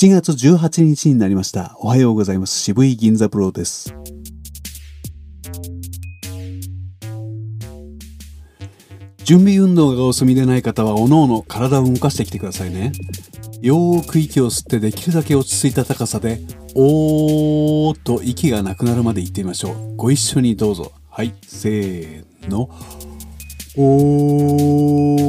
7月18日になりました。おはようございます。渋井銀座プロです。準備運動がお済みでない方は、おのおの体を動かしてきてくださいね。よく息を吸ってできるだけ落ち着いた高さで、おーと息がなくなるまで言ってみましょう。ご一緒にどうぞ。はい、せーの。おー。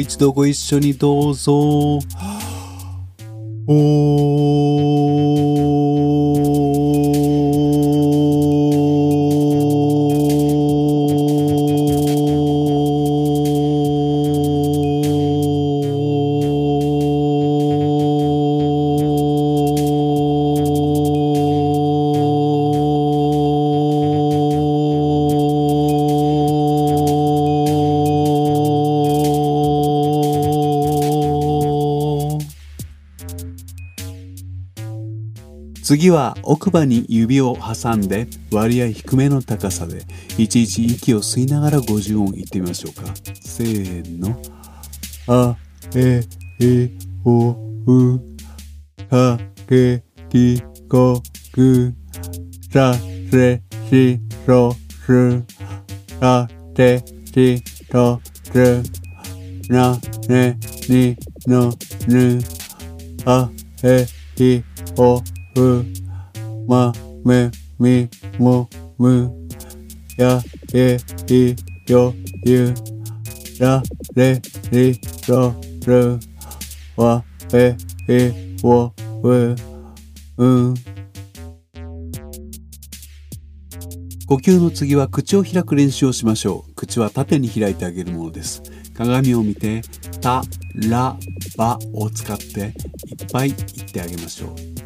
一度ご一緒にどうぞ。おー。次は奥歯に指を挟んで割合低めの高さでいちいち息を吸いながら五十音いってみましょうか。せーの。あえいおうかけきこくさせしろすかてしとすなねにのぬ。あえいお。ううまめみもむやえいよゆられりろるわえいをうん呼吸の次は口を開く練習をしましょう。口は縦に開いてあげるものです。鏡を見て「た」「ら」「ば」を使っていっぱい言ってあげましょう。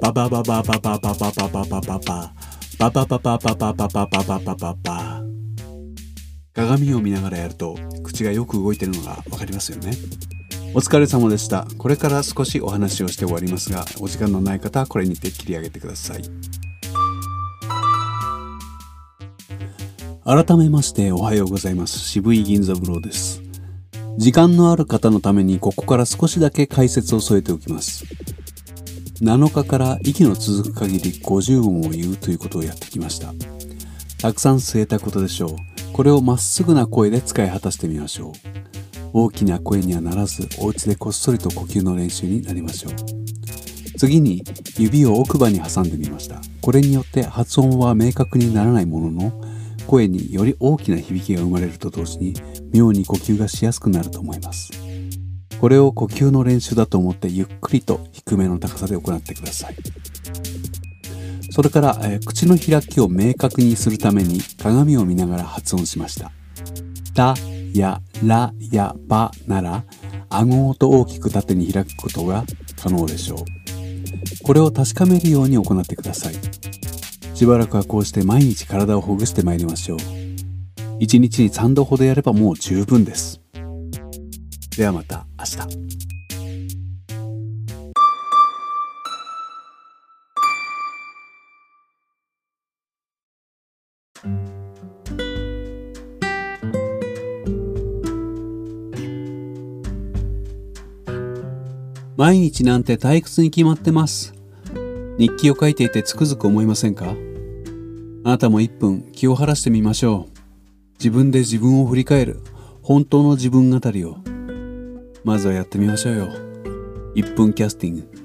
ババババババババババババ。バババババババババババババ。鏡を見ながらやると口がよく動いてるのがわかりますよね。お疲れ様でした。これから少しお話をして終わりますが、お時間のない方はこれにて切り上げてください。改めましておはようございます。渋い銀座ブローです。時間のある方のためにここから少しだけ解説を添えておきます。7日から息の続く限り50音を言うということをやってきました。たくさん吸えたことでしょう。これをまっすぐな声で使い果たしてみましょう。大きな声にはならず、お家でこっそりと呼吸の練習になりましょう。次に指を奥歯に挟んでみました。これによって発音は明確にならないものの、声により大きな響きが生まれると同時に、妙に呼吸がしやすくなると思います。これを呼吸の練習だと思ってゆっくりと低めの高さで行ってください。それから、えー、口の開きを明確にするために鏡を見ながら発音しました。たやらやばなら顎ごと大きく縦に開くことが可能でしょう。これを確かめるように行ってください。しばらくはこうして毎日体をほぐしてまいりましょう。1日に3度ほどやればもう十分です。ではまた明日。毎日なんて退屈に決まってます。日記を書いていてつくづく思いませんか？あなたも1分気を晴らしてみましょう。自分で自分を振り返る本当の自分語りを。まずはやってみましょうよ。1分キャスティング。